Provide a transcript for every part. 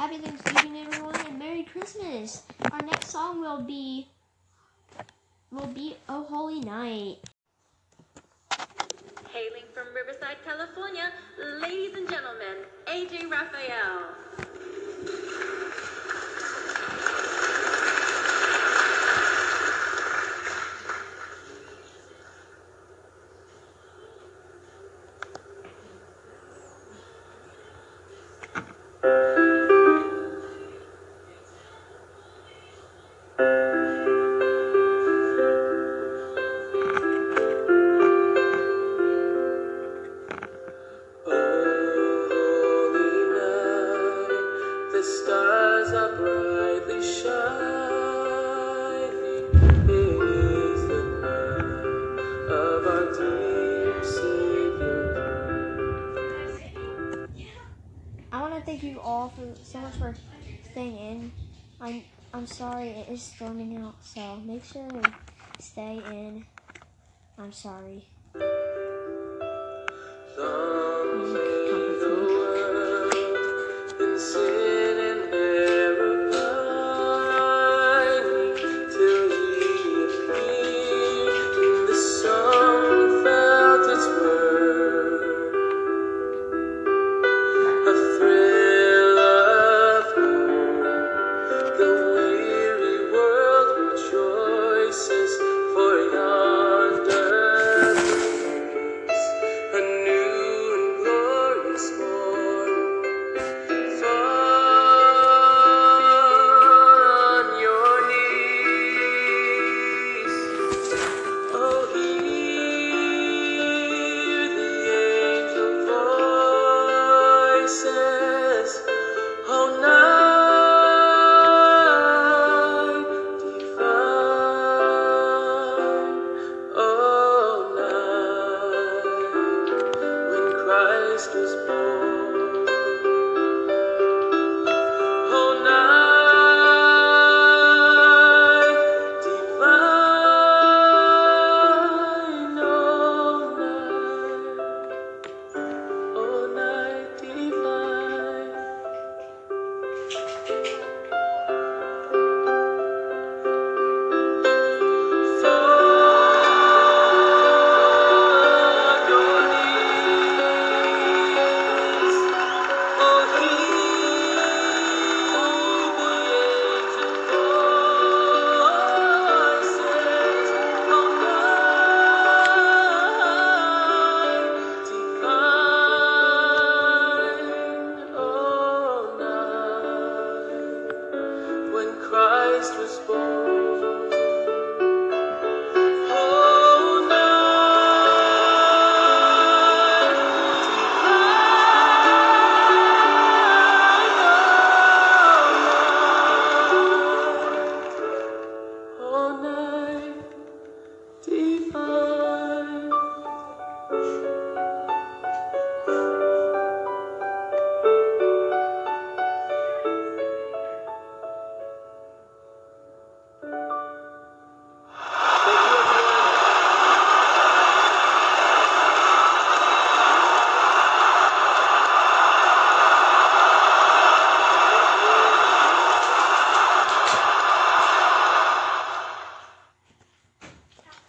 Happy Thanksgiving, everyone, and Merry Christmas. Our next song will be will be Oh Holy Night. Hailing from Riverside, California, ladies and gentlemen, AJ Rafael. Stars thank you all for so much for staying in. I'm I'm sorry it is storming out, so make sure to stay in. I'm sorry. Christ was born. Christ was born.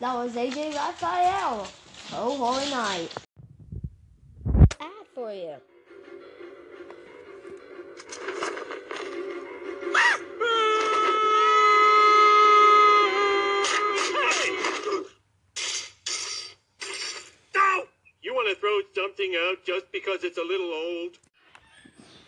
That was AJ Rafael. Oh Holy Night. Ad for you. No! You want to throw something out just because it's a little old?